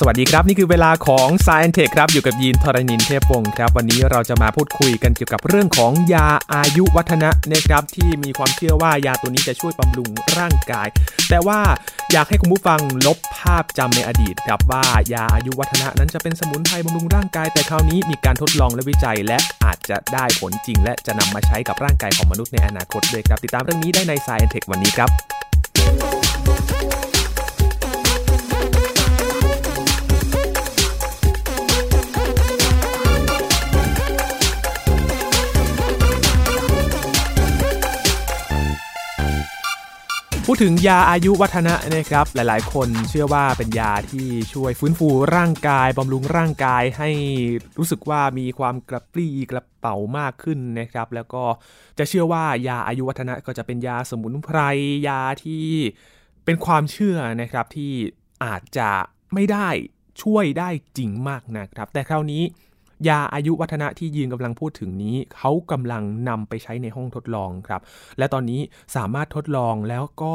สวัสดีครับ นี่คือเวลาของ s าย n อนเทคครับอยู่กับยีนทรณินเทพวงศ์ครับ วันนี้เราจะมาพูดคุยกันเกี่ยวกับเรื่องของยาอายุวัฒนะนะครับที่มีความเชื่อว่ายาตัวนี้จะช่วยบำรุงร่างกาย แต่ว่าอยากให้คุณผู้ฟังลบภาพจำในอดีตครับว่ายาอายุวัฒนะนั้นจะเป็นสมุนไพรบำรุงร่างกาย แต่คราวนี้มีการทดลองและวิจัย และอาจจะได้ผลจริง และจะนำมาใช้กับร่างกายของมนุษย์ในอนาคตด้วยครับติดตามเรื่องนี้ได้ใน s าย n อนเทควันนี้ครับ พูดถึงยาอายุวัฒนะนะครับ หลายๆ คนเชื่อว่าเป็นยาที่ช่วยฟื้นฟูร่างกายบำรุงร่างกายให้รู้สึกว่ามีความกระปรี้กระเป๋ามากขึ้นนะครับ แล้วก็จะเชื่อว่ายาอายุวัฒนะก็จะเป็นยาสมุนไพรยาที่เป็นความเชื่อนะครับที่อาจจะไม่ได้ช่วยได้จริงมากนะครับ แต่คราวนี้ ยาอายุวัฒนะที่ยืนกำลังพูดถึงนี้เขากำลังนำไปใช้ในห้องทดลองครับ และตอนนี้สามารถทดลองแล้วก็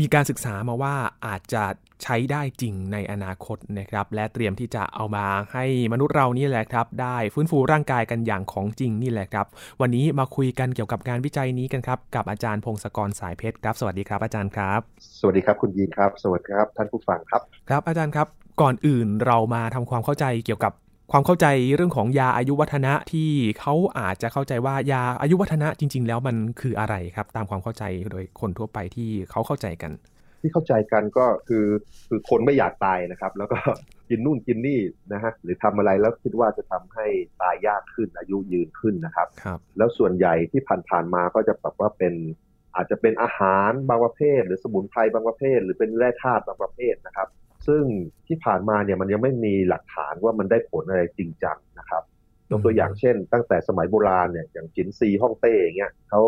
มีการศึกษามาว่าอาจจะใช้ได้จริงในอนาคตนะครับ และเตรียมที่จะเอามาให้มนุษย์เรานี่แหละครับ ได้ฟื้นฟูร่างกายกันอย่างของจริงนี่แหละครับ วันนี้มาคุยกันเกี่ยวกับงานวิจัยนี้กันครับ กับอาจารย์พงศกรสายเพชรครับ สวัสดีครับอาจารย์ครับ สวัสดีครับคุณยีนครับ สวัสดีครับท่านผู้ฟังครับ ครับอาจารย์ครับก่อนอื่นเรามาทำความเข้าใจเกี่ยวกับ ความเข้าใจเรื่องของยาอายุวัฒนะที่เขาอาจจะเข้าใจว่ายาอายุวัฒนะจริง ๆ แล้วมันคืออะไรครับ ตามความเข้าใจโดยคนทั่วไปที่เขาเข้าใจกัน ที่เข้าใจกันก็คือคือคนไม่อยากตายนะครับ แล้วก็กินนู่นกินนี่นะฮะหรือทำอะไรแล้วคิดว่าจะทำให้ตายยากขึ้นอายุยืนขึ้นนะครับครับแล้วส่วนใหญ่ที่ผ่านๆมาก็จะแบบว่าเป็นอาจจะเป็นอาหารบางประเภท หรือสมุนไพรบางประเภท หรือเป็นแร่ธาตุบางประเภทนะครับ ซึ่งที่ผ่านมาเนี่ยมันยังไม่มีหลักฐานว่ามันได้ผลอะไรจริงจังนะครับยกตัวอย่างเช่น ตั้งแต่สมัยโบราณเนี่ยอย่างจินซีฮ่องเต้อย่างเงี้ยเขา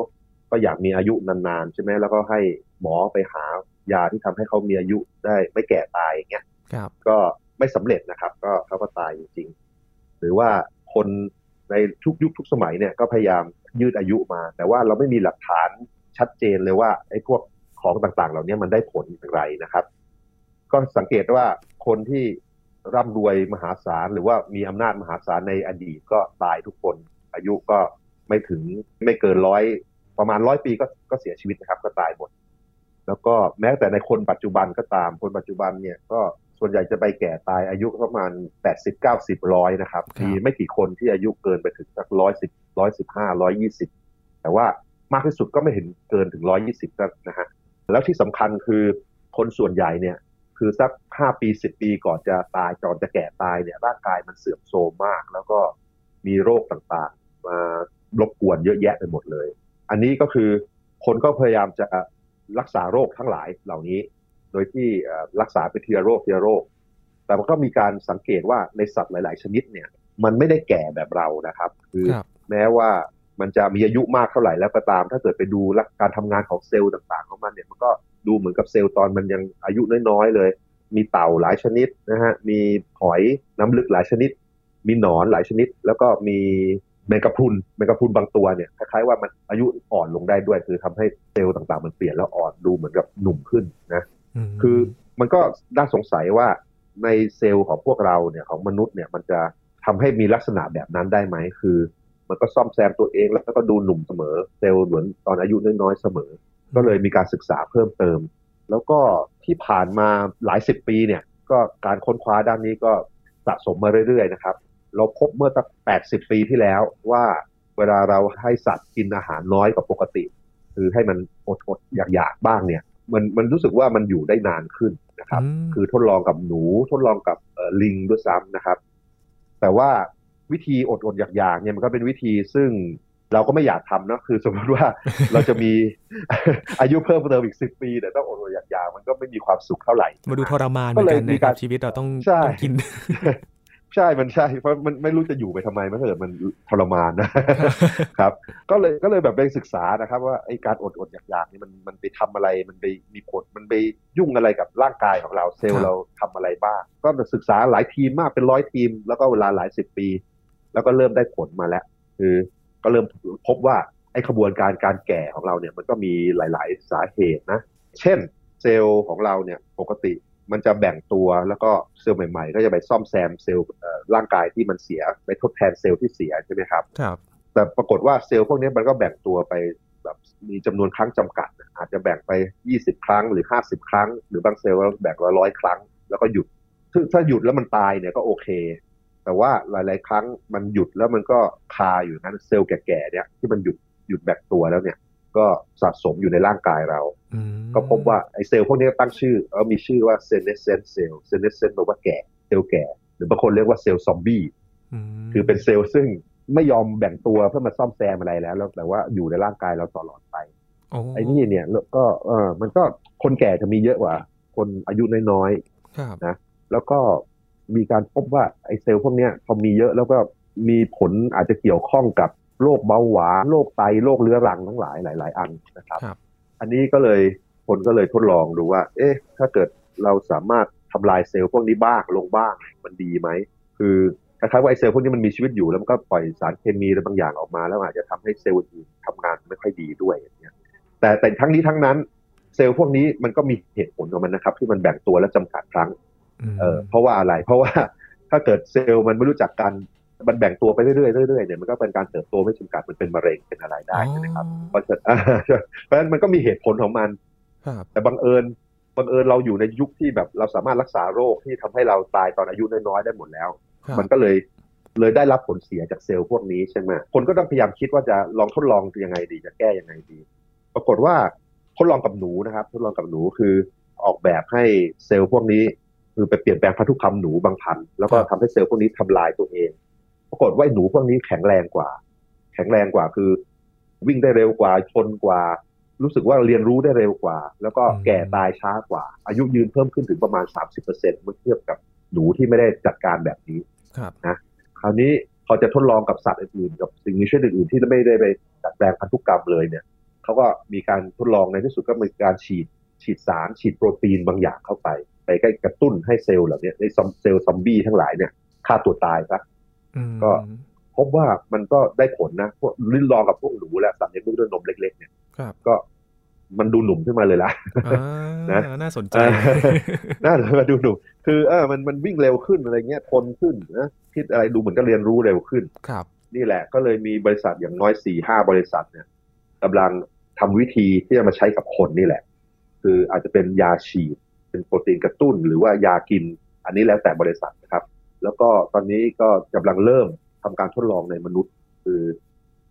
ก็อยากมีอายุนานๆใช่ไหมแล้วก็ให้หมอไปหายาที่ทำให้เขามีอายุได้ไม่แก่ตายอย่างเงี้ยครับก็ไม่สำเร็จนะครับ ก็เขาก็ตายจริงๆหรือว่าคนในทุกยุคทุกสมัยเนี่ยก็พยายามยืดอายุมา แต่ว่าเราไม่มีหลักฐานชัดเจนเลยว่าไอ้พวกของต่างๆ เหล่านี้มันได้ผลอย่างไรนะครับ ก็สังเกตว่าคนที่ร่ำรวยมหาศาลหรือว่ามีอำนาจมหาศาลในอดีตก็ตายทุกคน อายุก็ไม่ถึงไม่เกินร้อยประมาณร้อยปีก็ก็เสียชีวิตนะครับ ก็ตายหมด แล้วก็แม้แต่ในคนปัจจุบันก็ตาม คนปัจจุบันเนี่ยก็ส่วนใหญ่จะไปแก่ตายอายุประมาณแปดสิบเก้าสิบร้อยนะครับครับมีไม่กี่คนที่อายุเกินไปถึงสักร้อยสิบร้อยสิบห้าร้อยยี่สิบแต่ว่ามากที่สุดก็ไม่เห็นเกินถึงร้อยยี่สิบนะฮะแล้วที่สำคัญคือคนส่วนใหญ่เนี่ย คือสักห้าปีสิบปีก่อนจะตายก่อนจะแก่ตายเนี่ยร่างกายมันเสื่อมโทรมมาก แล้วก็มีโรคต่างๆ มารบกวนเยอะแยะไปหมดเลย อันนี้ก็คือคนก็พยายามจะรักษาโรคทั้งหลายเหล่านี้ โดยที่เอ่อรักษาไปทีละโรคทีละโรค แต่มันก็มีการสังเกตว่าในสัตว์หลาย ๆ ชนิดเนี่ย มันไม่ได้แก่แบบเรานะครับ คือครับแม้ว่ามันจะมีอายุมากเท่าไหร่แล้วก็ตาม ถ้าเกิดไปดูลักการทำงานของเซลล์ต่าง ๆ ของมันเนี่ยมันก็ ดูเหมือนกับเซลล์ตอนมันยังอายุน้อยๆเลย มีเต่าหลายชนิดนะฮะ มีหอยน้ำลึกหลายชนิด มีหนอนหลายชนิด แล้วก็มีแมงกะพรุนแมงกะพรุนบางตัวเนี่ยคล้ายๆว่ามันอายุอ่อนลงได้ด้วย คือทำให้เซลล์ต่างๆ มันเปลี่ยนแล้วอ่อนดูเหมือนกับหนุ่มขึ้นนะมคือมันก็น่าสงสัยว่าในเซลล์ของพวกเราเนี่ยของมนุษย์เนี่ยมันจะทำให้มีลักษณะแบบนั้นได้ไหมคือ มันก็ซ่อมแซมตัวเองแล้วก็ดูหนุ่มเสมอ เซลล์เหมือนตอนอายุน้อยๆเสมอ ก็เลยมีการศึกษาเพิ่มเติม แล้วก็ที่ผ่านมาหลายสิบปีเนี่ยก็การค้นคว้าด้านนี้ก็สะสมมาเรื่อยๆนะครับ เราพบเมื่อตั้ง80ปีที่แล้วว่าเวลาเราให้สัตว์กินอาหารน้อยกว่าปกติ คือให้มันอดๆอยากๆบ้างเนี่ยมันมันรู้สึกว่ามันอยู่ได้นานขึ้นนะครับมคือทดลองกับหนูทดลองกับเอ่อลิงด้วยซ้ำนะครับ แต่ว่าวิธีอดอดๆอยากๆเนี่ยมันก็เป็นวิธีซึ่ง เราก็ไม่อยากทำเนอะคือสมมติว่าเราจะมีอายุเพิ่มเติมอีกสิบปีแต่ต้องอดอดๆอยากๆมันก็ไม่มีความสุขเท่าไหร่ มาดูทรมานเหมือนกันก็เลยมีนะคการัรบชีวิตเราต้องใช่ต้องกิน ใช่มันใช่เพราะมันไม่รู้จะอยู่ไปทำไมมันเกิดมันทรมานนะครับ ก็เลยก็เลยแบบไปศึกษานะครับ ว่าไอ้การอดอดๆอยากๆนี่มันมันไปทำอะไรมันไปมีผลมันไปยุ่งอะไรกับร่างกายของเราเซลล์ครับเราทำอะไรบ้าง ก็ศึกษาหลายทีมมากเป็นร้อยทีม แล้วก็เวลาหลายสิบปี แล้วก็เริ่มได้ผลมาแล้ว คือ ก็เริ่มพบว่าไอ้ขบวนการการแก่ของเราเนี่ยมันก็มีหลาย ๆ สาเหตุนะ เช่นเซลล์ของเราเนี่ยปกติมันจะแบ่งตัวแล้วก็เซลล์ใหม่ ๆ ก็จะไปซ่อมแซมเซลล์ร่างกายที่มันเสียไปทดแทนเซลล์ที่เสียใช่ไหมครับครับ แต่ปรากฏว่าเซลล์พวกนี้มันก็แบ่งตัวไปแบบมีจำนวนครั้งจำกัด อาจจะแบ่งไป 20 ครั้งหรือ 50 ครั้ง หรือบางเซลล์แบ่งละร้อยครั้ง แล้วก็หยุดซึ่งถ้าหยุดแล้วมันตายเนี่ยก็โอเค แต่ว่าหลาย ๆ ครั้งมันหยุดแล้วมันก็คาอยู่นั้นเซลล์แก่ๆเนี่ยที่มันหยุดหยุดแบ่งตัวแล้วเนี่ย ก็สะสมอยู่ในร่างกายเราอืมก็พบว่าไอ้เซลล์พวกนี้ตั้งชื่อเออมีชื่อว่า senescent cell senescent แปลว่าแก่เซลล์แก่ หรือบางคนเรียกว่าเซลล์ซอมบี้มคือเป็นเซลล์ซึ่งไม่ยอมแบ่งตัวเพื่อมาซ่อมแซมอะไรแล้วแล้วแต่ว่าอยู่ในร่างกายเราตลอดไปโอ้ไอ้นี่เนี่ยแล้วก็เออมันก็คนแก่จะมีเยอะกว่า คนอายุน้อยครับๆนะแล้วก็ มีการพบว่าไอ้เซลล์พวกเนี้ยพอมีเยอะแล้วก็มีผลอาจจะเกี่ยวข้องกับโรคเบาหวานโรคไตโรคเรื้อรังทั้งหลายหลาย ๆ อันนะครับครับอันนี้ก็เลยคนก็เลยทดลองดูว่า เอ๊ะ ถ้าเกิดเราสามารถทำลายเซลล์พวกนี้บ้างลงบ้างมันดีไหม คือคล้ายๆว่าไอ้เซลล์พวกนี้มันมีชีวิตอยู่แล้วมันก็ปล่อยสารเคมีอะไรบางอย่างออกมา แล้วอาจจะทำให้เซลล์อื่นทำงานไม่ค่อยดีด้วยอย่างเงี้ยแต่แต่ทั้งนี้ทั้งนั้นเซลล์พวกนี้มันก็มีเหตุผลของมันนะครับ ที่มันแบ่งตัวและจำกัดครั้งม เออเพราะว่าอะไร เพราะว่าถ้าเกิดเซลล์มันไม่รู้จักการมันแบ่งตัวไปเรื่อยๆเรื่อยๆเนี่ยมันก็เป็นการเติบโตไม่จำกัดมันเป็นมะเร็งเป็นอะไรได้ใช่ไหมครับเพราะฉะนั้นเพราะฉะนั้นมันก็มีเหตุผลของมันครับแต่บังเอิญบังเอิญเราอยู่ในยุคที่แบบเราสามารถรักษาโรคที่ทำให้เราตายตอนอายุน้อยๆได้หมดแล้วครับมันก็เลยเลยได้รับผลเสียจากเซลล์พวกนี้ใช่ไหมคนก็ต้องพยายามคิดว่าจะลองทดลองยังไงดีจะแก้ยังไงดี ปรากฏว่าทดลองกับหนูนะครับ ทดลองกับหนูคือออกแบบให้เซลล์พวกนี้ คือไปเปลี่ยนแปลงพันธุกรรมหนูบางพันธุ์แล้วก็ทำให้เซลล์พวกนี้ทำลายตัวเอง ปรากฏว่าไอ้หนูพวกนี้แข็งแรงกว่า แข็งแรงกว่าคือ วิ่งได้เร็วกว่าชนกว่า รู้สึกว่าเรียนรู้ได้เร็วกว่า แล้วก็แก่ตายช้ากว่า อายุยืนเพิ่มขึ้นถึงประมาณ 30%เมื่อเทียบกับหนูที่ไม่ได้จัดการแบบนี้ครับคราวนี้พอจะทดลองกับสัตว์อื่นๆกับสิ่งมีชีวิตอื่นๆที่ไม่ได้ไปดัดแปลงพันธุกรรมเลยเนี่ยเขาก็มีการทดลองในที่สุดก็มีการฉีดฉีดสารฉีดโปรตีนบางอย่างเข้าไป ไปกระตุ้นให้เซลล์เหล่านี้ในเซลล์ซอมบี้ทั้งหลายเนี่ยฆ่าตัวตายซะอืมก็พบว่ามันก็ได้ผลนะพวกลิ้นลองกับพวกหนูและสัตว์เลี้ยงลูกด้วยนมเล็ก ๆ เนี่ยครับก็มันดูหนุ่มขึ้นมาเลยล่ะอ่านะน่าสนใจเออน่าจะมาดูหนุ่มคือเออมันมันวิ่งเร็วขึ้นอะไรเงี้ยทนขึ้นนะคิดอะไรดูเหมือนก็เรียนรู้เร็วขึ้นครับ นี่แหละก็เลยมีบริษัทอย่างน้อยสี่ห้าบริษัทเนี่ยกำลังทำวิธีที่จะมาใช้กับคนนี่แหละ คืออาจจะเป็นยาฉีด เป็นโปรตีนกระตุ้นหรือว่ายากิน อันนี้แล้วแต่บริษัทนะครับ แล้วก็ตอนนี้ก็กำลังเริ่มทำการทดลองในมนุษย์ คือ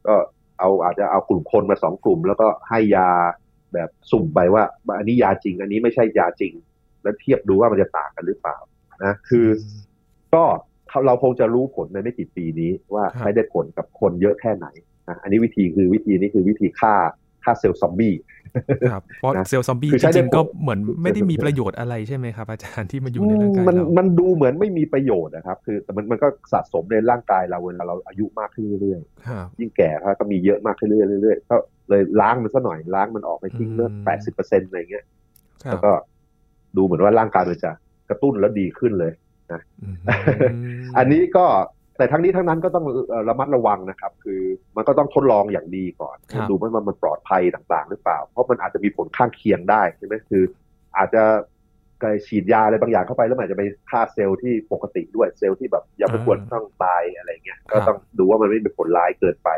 ก็เอาอาจจะเอากลุ่มคนมาสองกลุ่ม แล้วก็ให้ยาแบบสุ่มไปว่า อันนี้ยาจริง อันนี้ไม่ใช่ยาจริง แล้วเทียบดูว่ามันจะต่างกันหรือเปล่านะคือ ก็เราคงจะรู้ผลในไม่กี่ปีนี้ว่าครับใช้ได้ผลกับคนเยอะแค่ไหนนะอันนี้วิธีคือวิธีนี้คือวิธีฆ่า ฆ่าเซลล์ซอมบี้ครับเพราะนะเซลล์ซอมบี้คือจใช้ได้ริงๆก็ผลเหมือนไม่ได้มีประโยชน์อะไรใช่ไหมครับ อาจารย์ที่มาอยู่ในร่างกายมันเรามันดูเหมือนไม่มีประโยชน์นะครับ คือแต่มันมันก็สะสมในร่างกายเราเวลาเราอายุมากขึ้นเรื่อยครับๆยิ่งแก่ก็มีเยอะมากขึ้นเรื่อยๆเรื่อยๆก็เลยล้างมันซะหน่อยล้างมันออกไปทิ้งเลือดอืมแปดสิบเปอร์เซ็นต์อะไรเงี้ยครัแล้บวก็ดูเหมือนว่าร่างกายมันจะกระตุ้นแล้วดีขึ้นเลยอืมอันนี้ก็ แต่ทั้งนี้ทั้งนั้นก็ต้องเอ่อระมัดระวังนะครับ คือมันก็ต้องทดลองอย่างดีก่อนครับดูว่ามันปลอดภัยต่างๆ หรือเปล่า เพราะมันอาจจะมีผลข้างเคียงได้ใช่ไหมคือ อาจจะไปฉีดยาอะไรบางอย่างเข้าไปแล้วมันอาจจะไปฆ่าเซลล์ที่ปกติด้วยเซลล์ที่แบบยังไม่ควรต้องตายอะไรเงี้ยก็ต้องดูว่ามันไม่เป็นผลร้ายเกินไป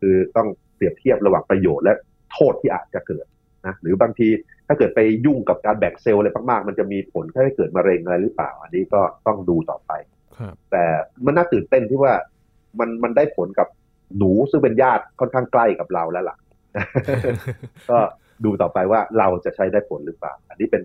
คือต้องเปรียบเทียบระหว่างประโยชน์และโทษที่อาจจะเกิดนะหรือบางทีถ้าเกิดไปยุ่งกับการแบ่งเซลล์อะไรมากๆ มันจะมีผลให้เกิดมะเร็งอะไรหรือเปล่า อันนี้ก็ต้องดูต่อไปครับ แต่มันน่าตื่นเต้นที่ว่ามันมันได้ผลกับหนูซึ่งเป็นญาติค่อนข้างใกล้กับเราแล้วล่ะ ก็ดูต่อไปว่าเราจะใช้ได้ผลหรือเปล่า อันนี้เป็น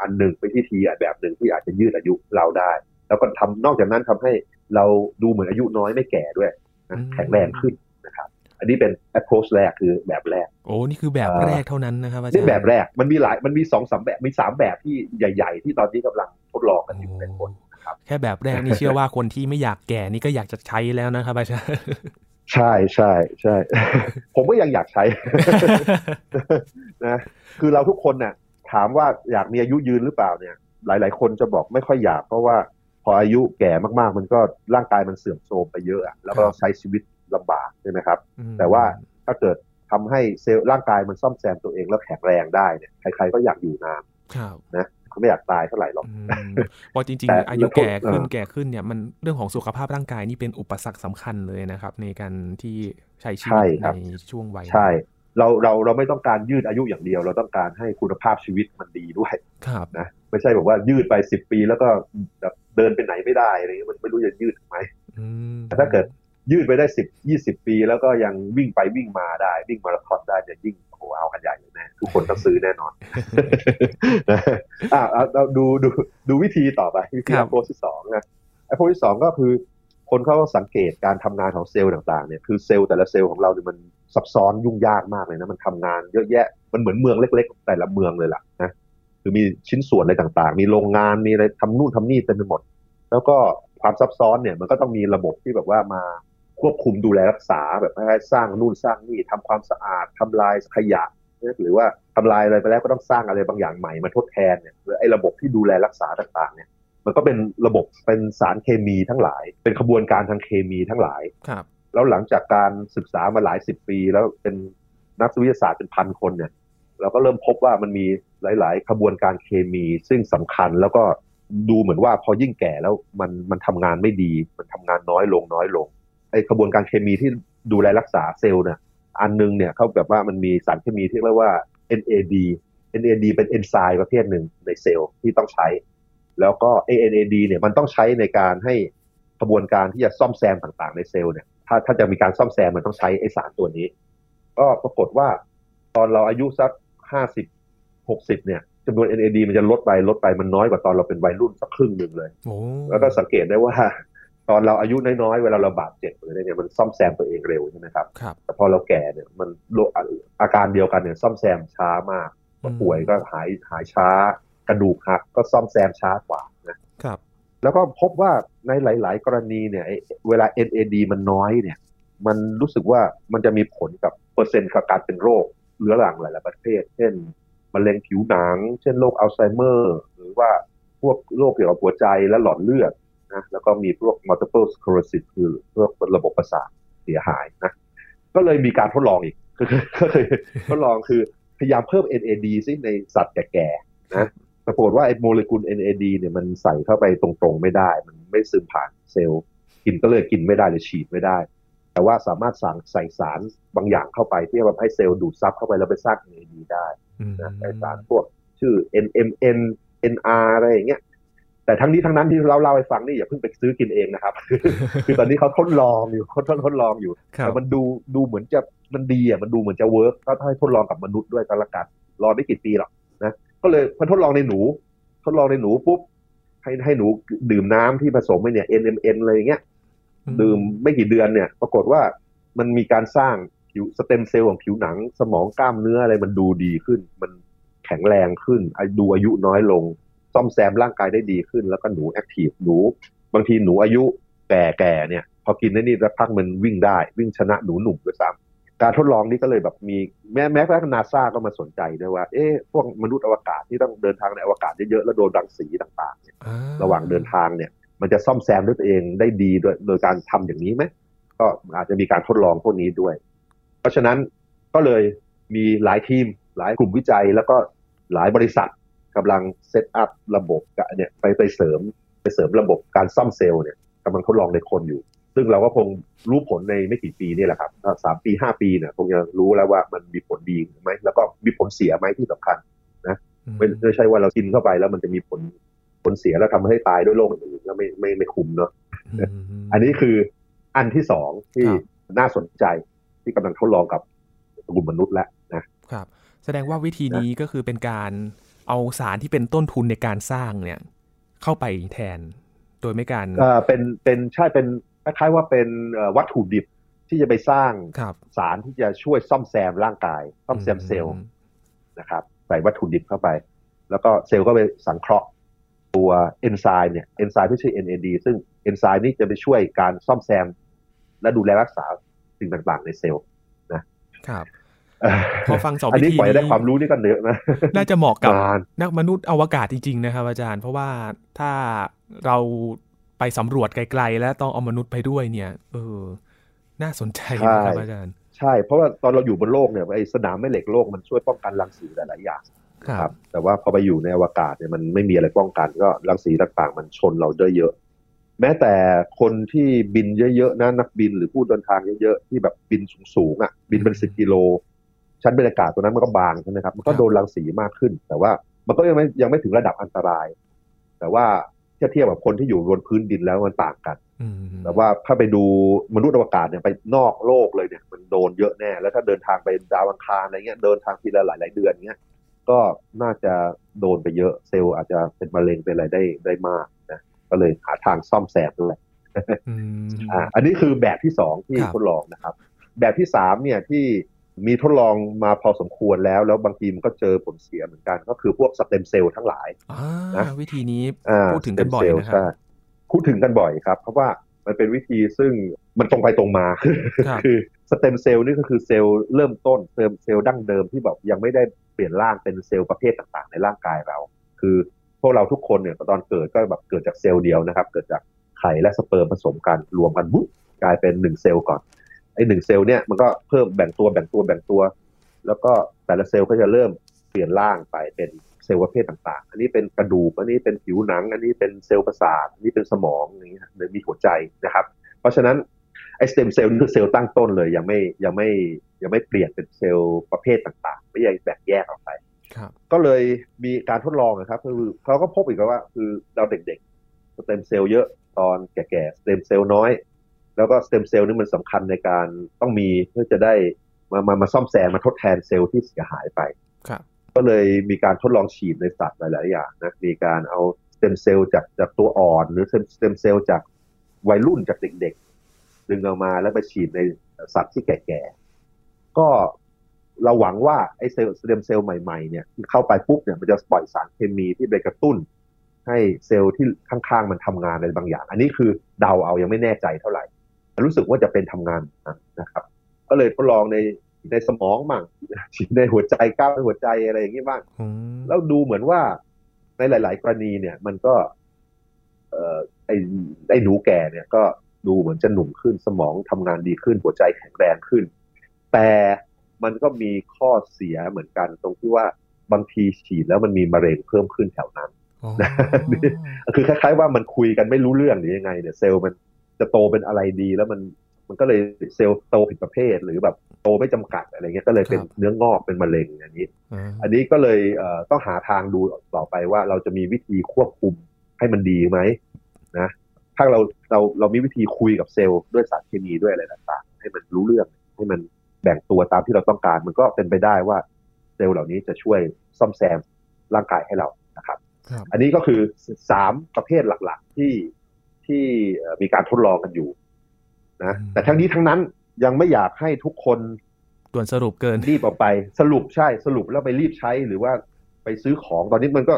อันหนึ่งเป็นวิธีแบบหนึ่งที่อาจจะยืดอายุเราได้ แล้วก็ทำนอกจากนั้นทำให้เราดูเหมือนอายุน้อยไม่แก่ด้วยนะอืมแข็งแรงขึ้นนะครับ อันนี้เป็น approach แรกคือแบบแรก โอ้นี่คือแบบเอ่อแรกเท่านั้นนะครับอาจารนี่ย์แบบแรกมันมีหลายมันมีสองสามแบบมีสามแบบที่ใหญ่ ๆ ที่ตอนนี้กำลังทดลองกันอยู่ในคน แค่แบบแรกนี่เชื่อว่าคนที่ไม่อยากแก่นี่ก็อยากจะใช้แล้วนะครับอาจารย์ใช่ใช่ใช่ผมก็ยังอยากใช้นะคือเราทุกคนน่ะถามว่าอยากมีอายุยืนหรือเปล่าเนี่ย หลาย ๆ คนจะบอกไม่ค่อยอยากเพราะว่าพออายุแก่มากๆ มันก็ร่างกายมันเสื่อมโทรมไปเยอะอะแล้วก็ครับใช้ชีวิตลำบากใช่ไหมครับอืมแต่ว่าถ้าเกิดทำให้เซลล์ร่างกายมันซ่อมแซมตัวเองแล้วแข็งแรงได้เนี่ยใครๆก็อยากอยู่นานครับนะ เขาไม่อยากตายเท่าไหร่หรอกอืมเพราะจริง ๆ อายุแก่ขึ้นแก่ขึ้นเนี่ยมันเรื่องของสุขภาพร่างกายนี่เป็นอุปสรรคสำคัญเลยนะครับ ในการที่ใช้ชีวิตในช่วงวัยใช่เราเราเราไม่ต้องการยืดอายุอย่างเดียว เราต้องการให้คุณภาพชีวิตมันดีด้วยครับนะไม่ใช่บอกว่ายืดไปสิบปีแล้วก็แบบเดินไปไหนไม่ได้อะไรเงี้ยมันไม่รู้จะยืดทำไมอืมแต่ถ้าเกิดยืดไปได้สิบยี่สิบปี แล้วก็ยังวิ่งไปวิ่งมาได้วิ่งมาราธอนได้จะยิ่งโอ้โหเอากันใหญ่เลยแน่ ทุกคนต้องซื้อแน่นอนนะอะเอาเราดูดูดูวิธีต่อไปวิธีครับโพสที่สองนะไอ้โพสที่สองก็คือ คนเขาก็สังเกตการทำงานของเซลล์ต่างๆเนี่ยคือเซลล์แต่ละเซลล์ของเราเนี่ยมันซับซ้อนยุ่งยากมากเลยนะมันทำงานเยอะแยะมันเหมือนเมืองเล็ก ๆ แต่ละเมืองเลยล่ะนะคือมีชิ้นส่วนอะไรต่างๆ มีโรงงานมีอะไรทำนู่นทำนี่เต็มไปหมด แล้วก็ความซับซ้อนเนี่ยมันก็ต้องมีระบบที่แบบว่ามาควบคุมดูแลรักษาแบบให้สร้างนู่นสร้างนี่ทำความสะอาดทำลายขยะเนี่ย หรือว่าทำลายอะไรไปแล้วก็ต้องสร้างอะไรบางอย่างใหม่มาทดแทนเนี่ยหรือไอ้ระบบที่ดูแลรักษาต่างๆ เนี่ยมันก็เป็นระบบเป็นสารเคมีทั้งหลาย เป็นขบวนการทางเคมีทั้งหลายครับ แล้วหลังจากการศึกษามาหลายสิบปี แล้วเป็นนักวิทยาศาสตร์เป็นพันคนเนี่ย เราก็เริ่มพบว่ามันมีหลาย ๆ ขบวนการเคมีซึ่งสำคัญแล้วก็ดูเหมือนว่าพอยิ่งแก่แล้วมันมันทำงานไม่ดี มันทำงานน้อยลงน้อยลงไอ้ขบวนการเคมีที่ดูแลรักษาเซลล์เนี่ย อันหนึงเนี่ยเขาแบบว่ามันมีสารเคมีที่เรียกว่า NAD NAD เป็นเอนไซม์ประเภทหนึ่งในเซลล์ที่ต้องใช้ แล้วก็ ANAD เนี่ยมันต้องใช้ในการให้กระบวนการที่จะซ่อมแซมต่างๆในเซลล์เนี่ยถ้าถ้าจะมีการซ่อมแซมมันต้องใช้ไอสารตัวนี้ ก็ปรากฏว่าตอนเราอายุสักห้าสิบหกสิบเนี่ยจำนวน NAD มันจะลดไปลดไปมันน้อยกว่าตอนเราเป็นวัยรุ่นสักครึ่งหนึ่งเลยโอ้แล้วก็สังเกตได้ว่า ตอนเราอายุน้อยๆ เวลาเราบาดเจ็บหรืออะไรเนี่ยมันซ่อมแซมตัวเองเร็วใช่ไหมครับครับแต่พอเราแก่เนี่ยมันโรคอาการเดียวกันเนี่ยซ่อมแซมช้ามากอืมป่วยก็หายหายช้ากระดูกหักก็ซ่อมแซมช้ากว่านะครับ แล้วก็พบว่าในหลาย ๆ กรณีเนี่ยไอ้เวลา NAD มันน้อยเนี่ย มันรู้สึกว่ามันจะมีผลกับเปอร์เซ็นต์ของการเป็นโรคเรื้อรังหลาย ๆ ประเภท เช่นมะเร็งผิวหนัง เช่นโรคอัลไซเมอร์ หรือว่าพวกโรคเกี่ยวกับหัวใจและหลอดเลือด นะแล้วก็มีพวก multiple sclerosis คือพวกระบบประสาทเสียหายนะก็เลยมีการทดลองอีกก็เลยทดลองคือพยายามเพิ่ม NAD ซิในสัตว์แก่ๆนะปรากฏว่าไอ้โมเลกุล NAD เนี่ยมันใส่เข้าไปตรงๆไม่ได้ มันไม่ซึมผ่านเซลล์ กินก็เลยกินไม่ได้เลยฉีดไม่ได้ แต่ว่าสามารถสั่งใส่สารบางอย่างเข้าไปที่จะให้เซลล์ดูดซับเข้าไปแล้วไปสร้าง NAD ได้อืมนะไอสารพวกชื่อ NMN NR อะไรอย่างเงี้ย แต่ทั้งนี้ทั้งนั้นที่เราเล่าให้ฟังนี่อย่าเพิ่งไปซื้อกินเองนะครับ คือตอนนี้เขาทดลองอยู่เขาทดทดลองอยู่ครับแต่มันดูดูเหมือนจะมันดีอะมันดูเหมือนจะเวิร์กก็ให้ทดลองกับมนุษย์ด้วยก็แล้วกันรอไม่กี่ปีหรอกนะก็เลยพอทดลองในหนู ทดลองในหนูปุ๊บให้ให้หนูดื่มน้ำที่ผสมไปเนี่ย NMN อะไรอย่างเงี้ยดื่มไม่กี่เดือนเนี่ย ปรากฏว่ามันมีการสร้างผิวสเต็มเซลล์ของผิวหนัง สมองกล้ามเนื้ออะไรมันดูดีขึ้น มันแข็งแรงขึ้นอายุดูอายุน้อยลง ซ่อมแซมร่างกายได้ดีขึ้น แล้วก็หนู active หนู บางทีหนูอายุแก่แก่ๆเนี่ย พอกินได้นี่สักพักมันวิ่งได้ วิ่งชนะหนูหนุ่มด้วยซ้ำการทดลองนี้ก็เลยแบบมีแม้แม้กระทั่งนาซาก็มาสนใจด้วยว่า เอ๊ะพวกมนุษย์อวกาศที่ต้องเดินทางในอวกาศเยอะๆแล้วโดนรังสีต่างๆเนี่ยอ่าระหว่างเดินทางเนี่ย มันจะซ่อมแซมด้วยตัวเองได้ดีโดยโดยการทำอย่างนี้ไหมก็อาจจะมีการทดลองพวกนี้ด้วย เพราะฉะนั้นก็เลยมีหลายทีมหลายกลุ่มวิจัยแล้วก็หลายบริษัท กำลังเซตอัพระบบกะเนี่ยไปไปเสริมไปเสริมระบบการซ่อมเซลล์เนี่ยกำลังทดลองในคนอยู่ ซึ่งเราก็คงรู้ผลในไม่กี่ปีนี่แหละครับถ้าสามปีห้าปีเนี่ยคงจะรู้แล้วว่ามันมีผลดีไหมแล้วก็มีผลเสียไหมที่สำคัญไม่ไม่ใช่ว่าเรากินเข้าไปแล้วมันจะมีผลผลเสียแล้วทำให้ตายด้วยโรคอื่นๆแล้วไม่ไม่ไม่คุ้มเนาะอืมอันนี้คืออันที่สองที่ครับน่าสนใจที่กำลังทดลองกับกลุ่มมนุษย์แล้วนะครับ แสดงว่าวิธีนี้ก็คือเป็นการ เอาสารที่เป็นต้นทุนในการสร้างเนี่ย เข้าไปแทนโดยไม่การเอ่อเป็นเป็นใช่เป็นคล้ายๆว่าเป็นเอ่อวัตถุดิบที่จะไปสร้างครับสารที่จะช่วยซ่อมแซมร่างกาย ซ่อมแซมเซลล์อืมนะครับ ใส่วัตถุดิบเข้าไป แล้วก็เซลล์ก็ไปสังเคราะห์ตัวเอนไซม์เนี่ยเอนไซม์ที่ชื่อ NAD ซึ่งเอนไซม์นี้จะไปช่วยการซ่อมแซม และดูแลรักษาสิ่งต่างๆในเซลล์ครับเอ่อ พอฟังสองอันนี้วิธีปล่อยได้นี้ความรู้นี่ก็เยอะนะน่าจะเหมาะกับนานนักมนุษย์อวกาศจริง ๆ นะครับ อาจารย์ เพราะว่าถ้าเราไปสำรวจไกล ๆ แล้วต้องเอามนุษย์ไปด้วยเนี่ย เออ น่าสนใจนะครับอาจารย์ ใช่ เพราะว่าตอนเราอยู่บนโลกเนี่ยไอ้สนามแม่เหล็กโลกมันช่วยป้องกันรังสีหลายๆอย่างครับ แต่ว่าพอไปอยู่ในอวกาศเนี่ยมันไม่มีอะไรป้องกันก็รังสีต่างๆ มันชนเราได้เยอะแม้แต่คนที่บินเยอะๆนะนักบินหรือผู้เดินทางเยอะๆที่แบบบินสูงๆอะ บินเป็นสิบกิโล ชั้นบรรยากาศตัวนั้นมันก็บางใช่ไหมครับมันก็โดนรังสีมากขึ้น แต่ว่ามันก็ยังไม่ยังไม่ถึงระดับอันตราย แต่ว่าเทียบเทียบกับคนที่อยู่บนพื้นดินแล้วมันต่างกันอืมแต่ว่าถ้าไปดูมนุษย์อวกาศเนี่ยไปนอกโลกเลยเนี่ย มันโดนเยอะแน่ แล้วถ้าเดินทางไปดาวอังคารอะไรเงี้ยเดินทางทีละหลายหลายๆเดือนเงี้ยก็น่าจะโดนไปเยอะเซลล์อาจจะเป็นมะเร็งเป็นอะไรได้ได้มากนะก็เลยหาทางซ่อมแซมด้วยอืมอ่าอันนี้คือแบบที่สองที่ครับทดลองนะครับ แบบที่สามเนี่ยที่ มีทดลองมาพอสมควรแล้ว แล้วบางทีมันก็เจอผลเสียเหมือนกัน ก็คือพวกสเต็มเซลล์ทั้งหลายอ่านะวิธีนี้อ่าพูดถึงกันบ่อย stem cell นะครับใช่พูดถึงกันบ่อยครับ เพราะว่ามันเป็นวิธีซึ่งมันตรงไปตรงมาครับคือสเต็มเซลล์นี่ก็คือเซลล์เริ่มต้นเซลล์เซลล์ดั้งเดิมที่แบบยังไม่ได้เปลี่ยนร่างเป็นเซลล์ประเภทต่างๆ ในร่างกายเรา คือพวกเราทุกคนเนี่ยตอนเกิดก็แบบเกิดจากเซลล์เดียวนะครับ เกิดจากไข่และสเปิร์มผสมกันรวมกันบุ๊บกลายเป็นหนึ่งเซลล์ก่อน ไอ้หนึ่งเซลล์เนี่ยมันก็เพิ่มแบ่งตัวแบ่งตัวแบ่งตัว แล้วก็แต่ละเซลล์ก็จะเริ่มเปลี่ยนร่างไปเป็นเซลล์ประเภทต่างๆ อันนี้เป็นกระดูก อันนี้เป็นผิวหนัง อันนี้เป็นเซลล์ประสาท อันนี้เป็นสมองอย่างนี้ยหรือมีหัวใจนะครับ เพราะฉะนั้นไอ้สเต็มเซลล์นี่คือเซลล์ตั้งต้นเลยยังไม่ยังไม่ยังไม่เปลี่ยนเป็นเซลล์ประเภทต่างๆ ไม่ยังแบ่งแยกออกไปครับก็เลยมีการทดลองนะครับคือเขาก็พบอีกแล้วว่าคือเราเด็กๆสเต็มเซลล์เยอะตอนแก่ๆสเต็มเซลล์น้อย แล้วก็สเต็มเซลล์นี่มันสำคัญในการต้องมีเพื่อจะได้มามามาซ่อมแซมมาทดแทนเซลล์ที่เสียหายไปครับก็เลยมีการทดลองฉีดในสัตว์หลาย ๆ อย่างนะมีการเอาสเต็มเซลล์จากจากตัวอ่อน หรือสเต็มเซลล์จากวัยรุ่นจากเด็ก ๆ ดึงออกมาแล้วไปฉีดในสัตว์ที่แก่ ๆ ก็เราหวังว่าไอ้เซลล์สเต็มเซลล์ใหม่ ๆ เนี่ยที่เข้าไปปุ๊บเนี่ยมันจะปล่อยสารเคมีที่ไปกระตุ้น ให้เซลล์ที่ข้าง ๆ มันทำงานอะไรบางอย่าง อันนี้คือเดาเอายังไม่แน่ใจเท่าไหร่แต่ รู้สึกว่าจะเป็นทำงานนะครับ ก็เลยทดลองในในสมองมั่งฉีดในหัวใจกล้ามในหัวใจอะไรอย่างนี้บ้างอืมแล้วดูเหมือนว่าในหลาย ๆ กรณีเนี่ย มันก็ เอ่อไอ้ไอ้หนูแก่เนี่ย ก็ดูเหมือนจะหนุ่มขึ้นสมองทำงานดีขึ้น หัวใจแข็งแรงขึ้น แต่มันก็มีข้อเสียเหมือนกันตรงที่ว่าบางทีฉีดแล้วมันมีมะเร็งเพิ่มขึ้นแถวนั้นอ๋อคือคล้ายๆว่ามันคุยกันไม่รู้เรื่องหรือยังไงเนี่ยเซลล์มัน จะโตเป็นอะไรดีแล้วมันมันก็เลยเซลล์โตผิดประเภท หรือแบบโตไม่จำกัดอะไรเงี้ยก็เลยเป็นเนื้องอกเป็นมะเร็งอันนี้อ่าอันนี้ก็เลยเอ่อต้องหาทางดูต่อไปว่าเราจะมีวิธีควบคุมให้มันดีไหมนะถ้าเราเราเรามีวิธีคุยกับเซลล์ด้วยสารเคมีด้วยอะไรต่างๆให้มันรู้เรื่องให้มันแบ่งตัวตามที่เราต้องการ มันก็เป็นไปได้ว่าเซลล์เหล่านี้จะช่วยซ่อมแซมร่างกายให้เรานะครับครับอันนี้ก็คือสามประเภทหลักๆ ที่ ที่เอ่อมีการทดลองกันอยู่นะแต่ทั้งนี้ทั้งนั้นยังไม่อยากให้ทุกคนด่วนสรุปเกินรีบออกไปสรุปใช่สรุปแล้วไปรีบใช้หรือว่าไปซื้อของตอนนี้มันก็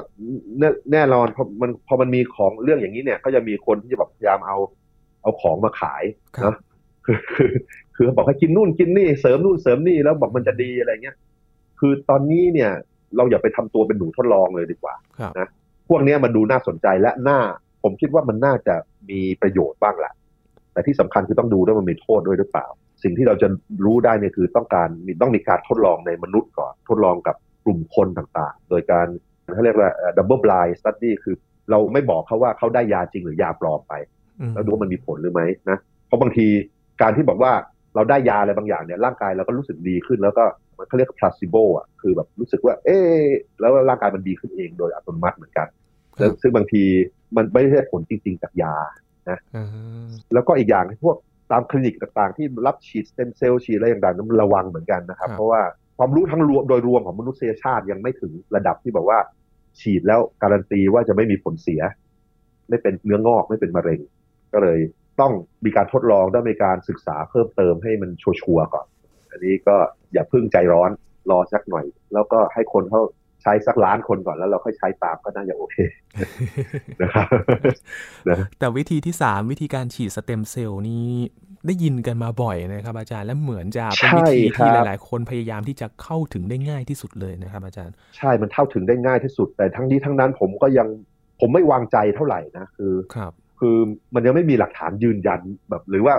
แน่แน่นอนพอมันพอมันมีของเรื่องอย่างนี้เนี่ย ก็จะมีคนที่จะแบบพยายามเอาเอาของมาขายครับเนาะคือคือคือบอกให้กินนู่นกินนี่เสริมนู่นเสริมนี่แล้วบอกมันจะดีอะไรเงี้ยคือตอนนี้เนี่ย เราอย่าไปทำตัวเป็นหนูทดลองเลยดีกว่าครับนะพวกเนี้ยมันดูน่าสนใจและน่า ผมคิดว่ามันน่าจะมีประโยชน์บ้างแหละแต่ที่สำคัญคือต้องดูด้วยมันมีโทษด้วยหรือเปล่า สิ่งที่เราจะรู้ได้เนี่ยคือต้องการมีต้องมีการทดลองในมนุษย์ก่อน ทดลองกับกลุ่มคนต่างๆ โดยการเขาเรียกว่าดับเบิลบลายสตัดดี้คือเราไม่บอกเขาว่าเขาได้ยาจริงหรือยาปลอมไปอืมแล้วดูว่ามันมีผลหรือไม่นะ เพราะบางทีการที่บอกว่าเราได้ยาอะไรบางอย่างเนี่ยร่างกายเราก็รู้สึกดีขึ้นแล้วก็มันเขาเรียก placebo อะคือแบบรู้สึกว่า เอ๊ะแล้วร่างกายมันดีขึ้นเองโดยอัตโนมัติเหมือนกันแล้วซึ่งบางที มันไม่ใช่ผลจริง ๆ จากยาอ่าแล้วก็อีกอย่างพวกตามคลินิกต่างๆ ที่รับฉีดสเต็มเซลล์ฉีดอะไรต่างๆนั้นระวังเหมือนกันนะครับ เพราะว่าความรู้ทั้งรวมโดยรวมของมนุษยชาติยังไม่ถึงระดับที่แบบว่า ฉีดแล้วการันตีว่าจะไม่มีผลเสีย ไม่เป็นเนื้องอกไม่เป็นมะเร็ง ก็เลยต้องมีการทดลองต้องมีการศึกษาเพิ่มเติมให้มันชัวร์ๆก่อน อันนี้ก็อย่าเพิ่งใจร้อนรอสักหน่อย แล้วก็ให้คนเขา ใช้สักล้านคนก่อนแล้วเราค่อยใช้ตามก็น่าจะโอเคนะครับนะแต่วิธีที่สามวิธีการฉีดสเต็มเซลล์นี้ได้ยินกันมาบ่อยนะครับ อาจารย์และเหมือนจะเป็นวิธีใช่ครัที่บหลาย ๆ คนพยายามที่จะเข้าถึงได้ง่ายที่สุดเลยนะครับ อาจารย์ ใช่มันเข้าถึงได้ง่ายที่สุด แต่ทั้งนี้ทั้งนั้นผมก็ยังผมไม่วางใจเท่าไหร่นะคือครับคือมันยังไม่มีหลักฐานยืนยันแบบ หรือว่า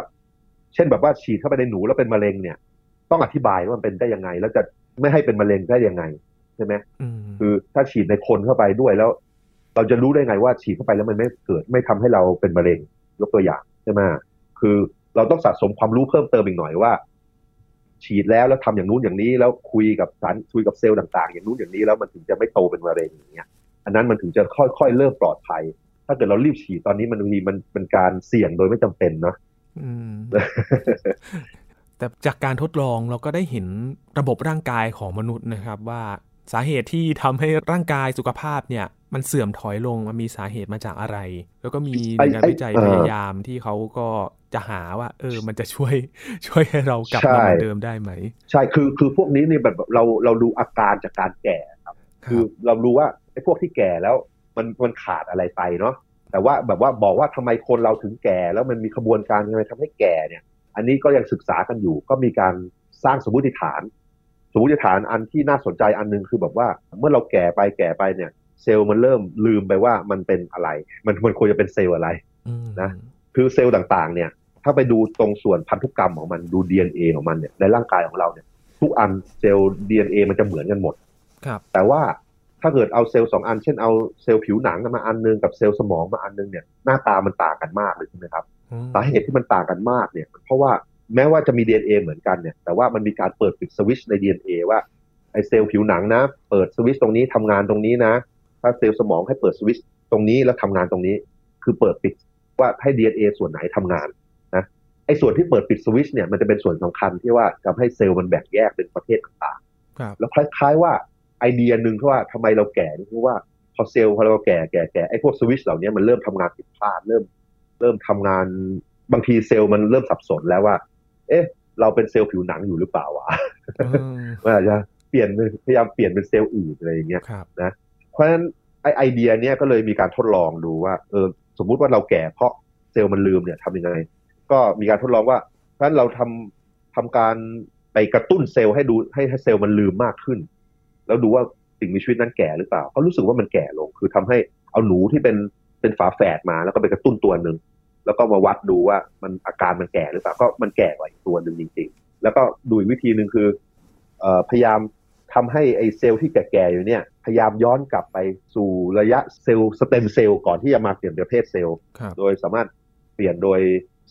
เช่นแบบว่าฉีดเข้าไปในหนูแล้วเป็นมะเร็งเนี่ย ต้องอธิบายว่ามันเป็นได้ยังไง แล้วจะไม่ให้เป็นมะเร็งได้ยังไง ใช่ไหมอืมคือถ้าฉีดในคนเข้าไปด้วยแล้ว เราจะรู้ได้ไงว่าฉีดเข้าไปแล้วมันไม่เกิดไม่ทำให้เราเป็นมะเร็งยกตัวอย่างใช่ไหมคือเราต้องสะสมความรู้เพิ่มเติมอีกหน่อยว่า ฉีดแล้วแล้วทำอย่างนู้นอย่างนี้ แล้วคุยกับสารคุยกับเซลล์ต่าง ๆ อย่างนู้นอย่างนี้แล้วมันถึงจะไม่โตเป็นมะเร็งอย่างเงี้ย อันนั้นมันถึงจะค่อย ๆ เริ่มปลอดภัย ถ้าเกิดเรารีบฉีดตอนนี้มันบางทีมันเป็นการเสี่ยงโดยไม่จำเป็นเนาะอืมแต่จากการทดลองเราก็ได้เห็นระบบร่างกายของมนุษย์นะครับว่า สาเหตุที่ทำให้ร่างกายสุขภาพเนี่ย มันเสื่อมถอยลงมันมีสาเหตุมาจากอะไร แล้วก็มีหน่วยงานวิจัยพยายามที่เขาก็จะหาว่า เออ มันจะช่วยช่วยให้เรากลับมาเหมือนเดิมได้ไหม ใช่คือคือพวกนี้นี่แบบเราเราดูอาการจากการแก่ครับ คือเรารู้ว่าไอ้พวกที่แก่แล้วมันมันขาดอะไรไปเนาะแต่ว่าแบบว่าบอกว่าทำไมคนเราถึงแก่ แล้วมันมีขบวนการยังไงทำให้แก่เนี่ย อันนี้ก็ยังศึกษากันอยู่ ก็มีการสร้างสมมติฐาน สมมติฐานอันที่น่าสนใจอันหนึงคือแบบว่าเมื่อเราแก่ไปแก่ไปเนี่ย เซลล์มันเริ่มลืมไปว่ามันเป็นอะไร มันมันควรจะเป็นเซลล์อะไรอืมนะคือเซลล์ต่างๆ เนี่ย ถ้าไปดูตรงส่วนพันธุกรรมของมันดู DNA ของมันเนี่ยในร่างกายของเราเนี่ย ทุกอันเซลล์ DNA มันจะเหมือนกันหมดครับ แต่ว่าถ้าเกิดเอาเซลล์สองอัน เช่นเอาเซลล์ผิวหนังมาอันหนึงกับเซลล์สมองมาอันหนึงเนี่ยหน้าตามันต่างกันมากเลยใช่ไหมครับอืมสาเหตุที่มันต่างกันมากเนี่ย เพราะว่า แม้ว่าจะมี DNA เหมือนกันเนี่ย แต่ว่ามันมีการเปิดปิดสวิตชใน DNA ว่าไอเซลล์ผิวหนังนะ เปิดสวิตชตรงนี้ทำงานตรงนี้นะ ถ้าเซลล์สมองให้เปิดสวิตชตรงนี้แล้วทำงานตรงนี้ คือเปิดปิดว่าให้ DNA ส่วนไหนทำงานนะไอส่วนที่เปิดปิดสวิตชเนี่ยมันจะเป็นส่วนสำคัญที่ว่าทำให้เซลล์มันแบ่งแยกเป็นประเภทต่างๆครับแล้วคล้ายๆว่าไอเดียหนึ่งที่ว่าทำไมเราแก่นี่คือว่าพอเซลล์พอเราแก่แก่แก่ไอพวกสวิตชเหล่านี้มันเริ่มทำงานผิดพลาดเริ่ม เริ่มทำงานบางทีเซลล์มันเริ่มสับสนแล้วว่า เอ๊ะ เราเป็นเซลล์ผิวหนังอยู่หรือเปล่าวะอืมมันอาจจะเปลี่ยนพยายามเปลี่ยนเป็นเซลล์อื่นอะไรอย่างเงี้ยครับเพราะฉะนั้นไอไอเดียเนี้ยก็เลยมีการทดลองดูว่าเออสมมุติว่าเราแก่เพราะเซลล์มันลืมเนี่ยทำยังไง ก็มีการทดลองว่าเพราะฉะนั้นเราทำทำการไปกระตุ้นเซลล์ให้ดูให้ให้เซลล์มันลืมมากขึ้น แล้วดูว่าสิ่งมีชีวิตนั้นแก่หรือเปล่าก็รู้สึกว่ามันแก่ลง คือทำให้เอาหนูที่เป็นเป็นฝาแฝดมาแล้วก็ไปกระตุ้นตัวหนึ่ง แล้วก็มาวัดดูว่ามันอาการมันแก่หรือเปล่าก็มันแก่กว่าอีกตัวหนึ่งจริง ๆ แล้วก็ดูอีกวิธีหนึ่งคือเอ่อพยายามทำให้ไอ้เซลล์ที่แก่ๆอยู่เนี่ยพยายามย้อนกลับไปสู่ระยะเซลล์สเต็มเซลล์ก่อนที่จะมาเปลี่ยนเป็นประเภทเซลล์ครับโดยสามารถเปลี่ยนโดย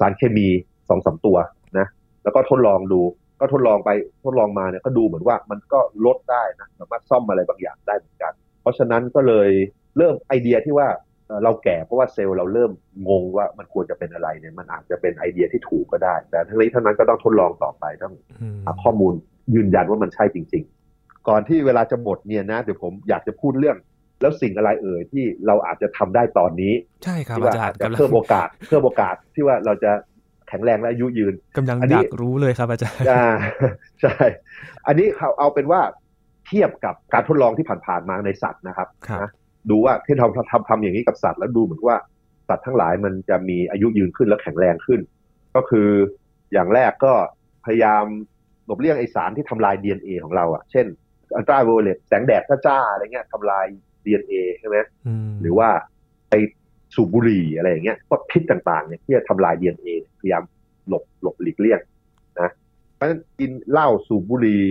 สารเคมีสองสามตัวนะแล้วก็ทดลองดูก็ทดลองไปทดลองมาเนี่ยก็ดูเหมือนว่ามันก็ลดได้นะสามารถซ่อมอะไรบางอย่างได้เหมือนกัน เพราะฉะนั้นก็เลยเริ่มไอเดียที่ว่า เอ่อเราแก่เพราะว่าเซลล์เราเริ่มงงว่ามันควรจะเป็นอะไรเนี่ยมันอาจจะเป็นไอเดียที่ถูกก็ได้ แต่ทั้งนี้ทั้งนั้นก็ต้องทดลองต่อไปต้องอืมหาข้อมูลยืนยันว่ามันใช่จริง ๆ ก่อนที่เวลาจะหมดเนี่ยนะเดี๋ยวผมอยากจะพูดเรื่อง แล้วสิ่งอะไรเอ่ยที่เราอาจจะทำได้ตอนนี้ ใช่ครับที่อาว่าจารอาจย์จะกำลังเพิ่มโอกาสเพิ่มโอกาสที่ว่าเราจะแข็งแรงและอายุยืนกำลังอันนี้อยากรู้เลยครับอาจารย์อ่าใช่ อันนี้เขาเอาเป็นว่าเทียบกับการทดลองที่ผ่านๆมาในสัตว์นะครับครับนะ ดูว่าที่เราทำทำอย่างนี้กับสัตว์แล้วดูเหมือนว่าสัตว์ทั้งหลายมันจะมีอายุยืนขึ้นและแข็งแรงขึ้น ก็คืออย่างแรกก็พยายามหลบเลี่ยงไอสารที่ทำลาย DNA ของเราอะ เช่นอัลตราไวโอเลตแสงแดดจ้าๆอะไรเงี้ยทำลาย DNA ใช่ไหมมหรือว่าไปสูบบุหรี่อะไรอย่างเงี้ยพวกพิษต่างๆเนี่ยที่จะทำลาย DNA พยายามหลบหลบหลีกเลี่ยงนะเพราะฉะนั้นกินเหล้าสูบบุหรี่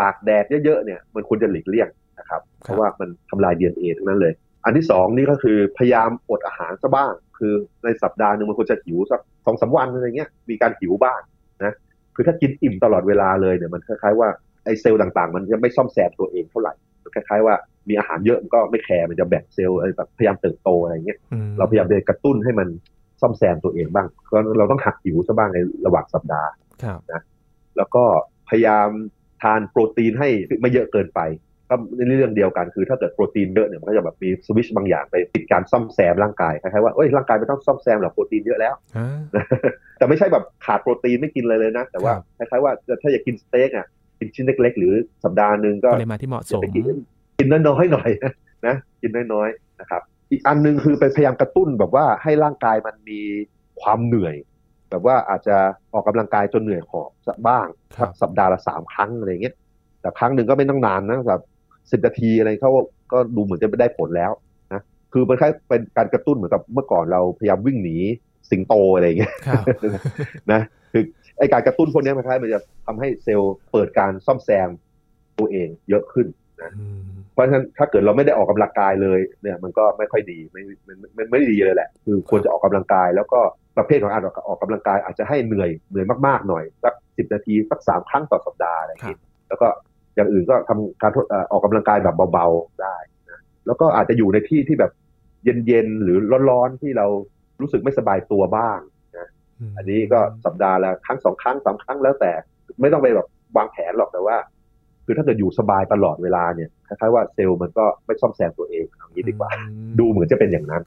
ตากแดดเยอะๆเนี่ยมันควรจะหลีกเลี่ยง นะครับ เพราะว่ามันทำลาย DNA ทั้งนั้นเลย อันที่สองนี่ก็คือพยายามอดอาหารซะบ้าง คือในสัปดาห์หนึ่งมันควรจะหิวสักสองสามวันอะไรเงี้ยมีการหิวบ้างนะคือถ้ากินอิ่มตลอดเวลาเลยเนี่ยมันคล้ายๆว่าไอเซลล์ต่างๆ มันจะไม่ซ่อมแซมตัวเองเท่าไหร่มันคล้ายๆว่ามีอาหารเยอะมันก็ไม่แคร์มันจะแบ่งเซลล์อะไรแบบพยายามเติบโตอะไรเงี้ยอืมเราพยายามจะกระตุ้นให้มันซ่อมแซมตัวเองบ้างเพราะเราต้องหักหิวซะบ้างในระหว่างสัปดาห์ครับแล้วก็พยายามทานโปรตีนให้ไม่เยอะเกินไป ก็ในเรื่องเดียวกันคือถ้าเกิดโปรตีนเยอะเนี่ยมันก็จะแบบมีสวิตชบางอย่างไปปิดการซ่อมแซมร่างกายคล้ายๆว่าเอ้ยร่างกายไม่ต้องซ่อมแซมหรอกโปรตีนเยอะแล้วอ่าแต่ไม่ใช่แบบขาดโปรตีนไม่กินเลยเลยนะ แต่ว่าครับคล้ายๆว่าถ้าอยากกินสเต็กอะกินชิ้นเล็ก ๆ หรือสัปดาห์หนึ่งก็ปริมาณที่เหมาะสอย่ามไปกินอืกินน้อยๆหน่อยนะกินน้อยๆนะครับ อีกอันหนึงคือไปพยายามกระตุ้นแบบว่าให้ร่างกายมันมีความเหนื่อย แบบว่าอาจจะออกกำลังกายจนเหนื่อยหอบสักบ้างสักสัปดาห์ละสามครั้งอะไรเงี้ยแต่ครั้งหนึ่งก็ไม่ต้องนานนะแบบ สิบนาทีอะไรเขาก็ดูเหมือนจะไม่ได้ผลแล้วนะคือมันคล้ายเป็นการกระตุ้นเหมือนกับเมื่อก่อนเราพยายามวิ่งหนีสิงโตอะไรเงี้ยครับนะคือไอการกระตุ้นพวกนี้มันคล้ายมันจะทำให้เซลล์เปิดการซ่อมแซมตัวเองเยอะขึ้นอืมเพราะฉะนั้นถ้าเกิดเราไม่ได้ออกกำลังกายเลยเนี่ยมันก็ไม่ค่อยดีไม่ไม่ไม่ไม่ดีเลยแหละ คือควรจะออกกำลังกาย แล้วก็ประเภทของการออกกำลังกายอาจจะให้เหนื่อยเหนื่อยมากๆหน่อยสักสิบนาทีสักสามครั้งต่อสัปดาห์อะไรอย่างนี้แล้วก็ อย่างอื่นก็ทำการออกกำลังกายแบบเบาๆได้นะแล้วก็อาจจะอยู่ในที่ที่แบบเย็นๆหรือร้อนๆที่เรารู้สึกไม่สบายตัวบ้างนะอันนี้ก็สัปดาห์ละครั้งสองครั้งสามครั้งแล้วแต่ไม่ต้องไปแบบวางแผนหรอกแต่ว่า คือถ้าเกิดอยู่สบายตลอดเวลาเนี่ยคล้ายๆว่าเซลล์มันก็ไม่ซ่อมแซมตัวเองอย่างนี้ดีกว่า ดูเหมือนจะเป็นอย่างนั้น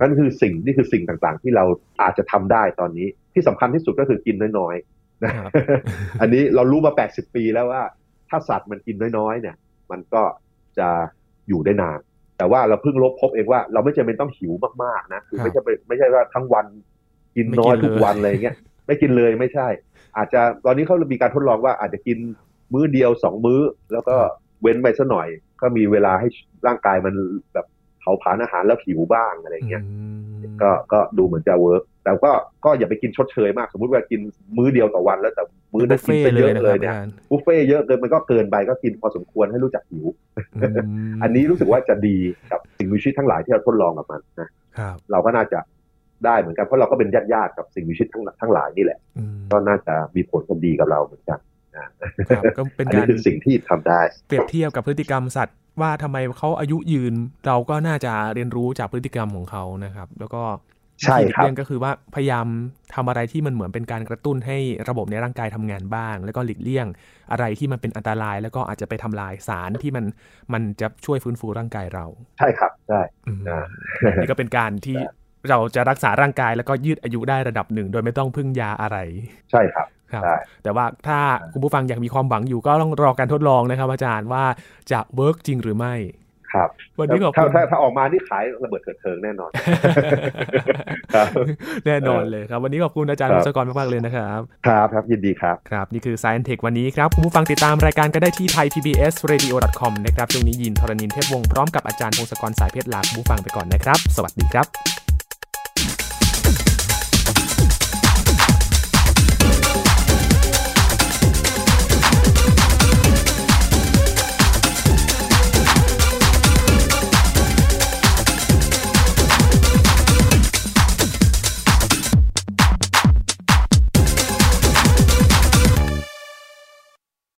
นั่นคือสิ่งนี่คือสิ่งต่างๆ ที่เราอาจจะทำได้ตอนนี้ที่สำคัญที่สุดก็คือกินน้อยๆนะอันนี้เรารู้มา 80 ปีแล้วว่า ถ้าสัตว์มันกินน้อยๆ เนี่ย มันก็จะอยู่ได้นาน แต่ว่าเราเพิ่งลบพบเองว่าเราไม่จำเป็นต้องหิวมากๆนะคือไม่ใช่ไม่ใช่ว่าทั้งวันกินน้อยทุกวันอะไรเงี้ยไม่กินเลยไม่ใช่ อาจจะตอนนี้เขามีการทดลองว่าอาจจะกินมื้อเดียวสองมื้อ แล้วก็เว้นไปสัหน่อย ก็มีเวลาให้ร่างกายมันแบบ เผาผลาญอาหารแล้วหิวบ้างอะไรเงี้ยก็ก็ดูเหมือนจะเวิร์กแต่ก็ก็อย่าไปกินชดเชยมาก สมมติว่ากินมื้อเดียวต่อวันแล้วแต่มื้อนั้นกินไปเยอะเลยเนี่ยบุฟเฟ่เยอะเกินมันก็เกินไปก็กินพอสมควรให้รู้จักหิว อันนี้รู้สึกว่าจะดีกับสิ่งมีชีวิตทั้งหลายที่เราทดลองกับมันนะเราก็น่าจะได้เหมือนกันเพราะเราก็เป็นญาติญาติกับสิ่งมีชีวิตทั้งทั้งหลายนี่แหละก็น่าจะมีผลดีกับเราเหมือนกัน ก็เป็นการเป็นสิ่งที่ทำได้ เปรียบเทียบกับพฤติกรรมสัตว์ว่าทำไมเขาอายุยืน เราก็น่าจะเรียนรู้จากพฤติกรรมของเขานะครับ แล้วก็ใช่ครับเรื่องก็คือว่าพยายามทำอะไรที่มันเหมือนเป็นการกระตุ้นให้ระบบในร่างกายทำงานบ้าง แล้วก็หลีกเลี่ยงอะไรที่มันเป็นอันตราย แล้วก็อาจจะไปทำลายสารที่มันมันจะช่วยฟื้นฟูร่างกายเรา ใช่ครับใช่นี่ก็เป็นการที่เราจะรักษาร่างกายแล้วก็ยืดอายุได้ระดับหนึ่ง โดยไม่ต้องพึ่งยาอะไร ใช่ครับ ครับ แต่ว่าถ้าคุณผู้ฟังอยากมีความหวังอยู่ก็ต้องรอการทดลองนะครับ อาจารย์ว่าจะเวิร์กจริงหรือไม่ ครับ วันนี้ขอบคุณถ้าถ้าออกมาที่ขายระเบิดเถิดเทิงแน่นอน แน่นอนเลยครับ วันนี้ขอบคุณอาจารย์มุสกรมากๆเลยนะครับ ครับครับยินดีครับ ครับ นี่คือ Science Tech วันนี้ครับ คุณผู้ฟังติดตามรายการก็ได้ที่ thaipbsradio.com นะครับช่วงนี้ยินทรณินเทพวงศ์พร้อมกับอาจารย์พงศกรสายเพชรลาคุณผู้ฟังไปก่อนนะครับ สวัสดีครับ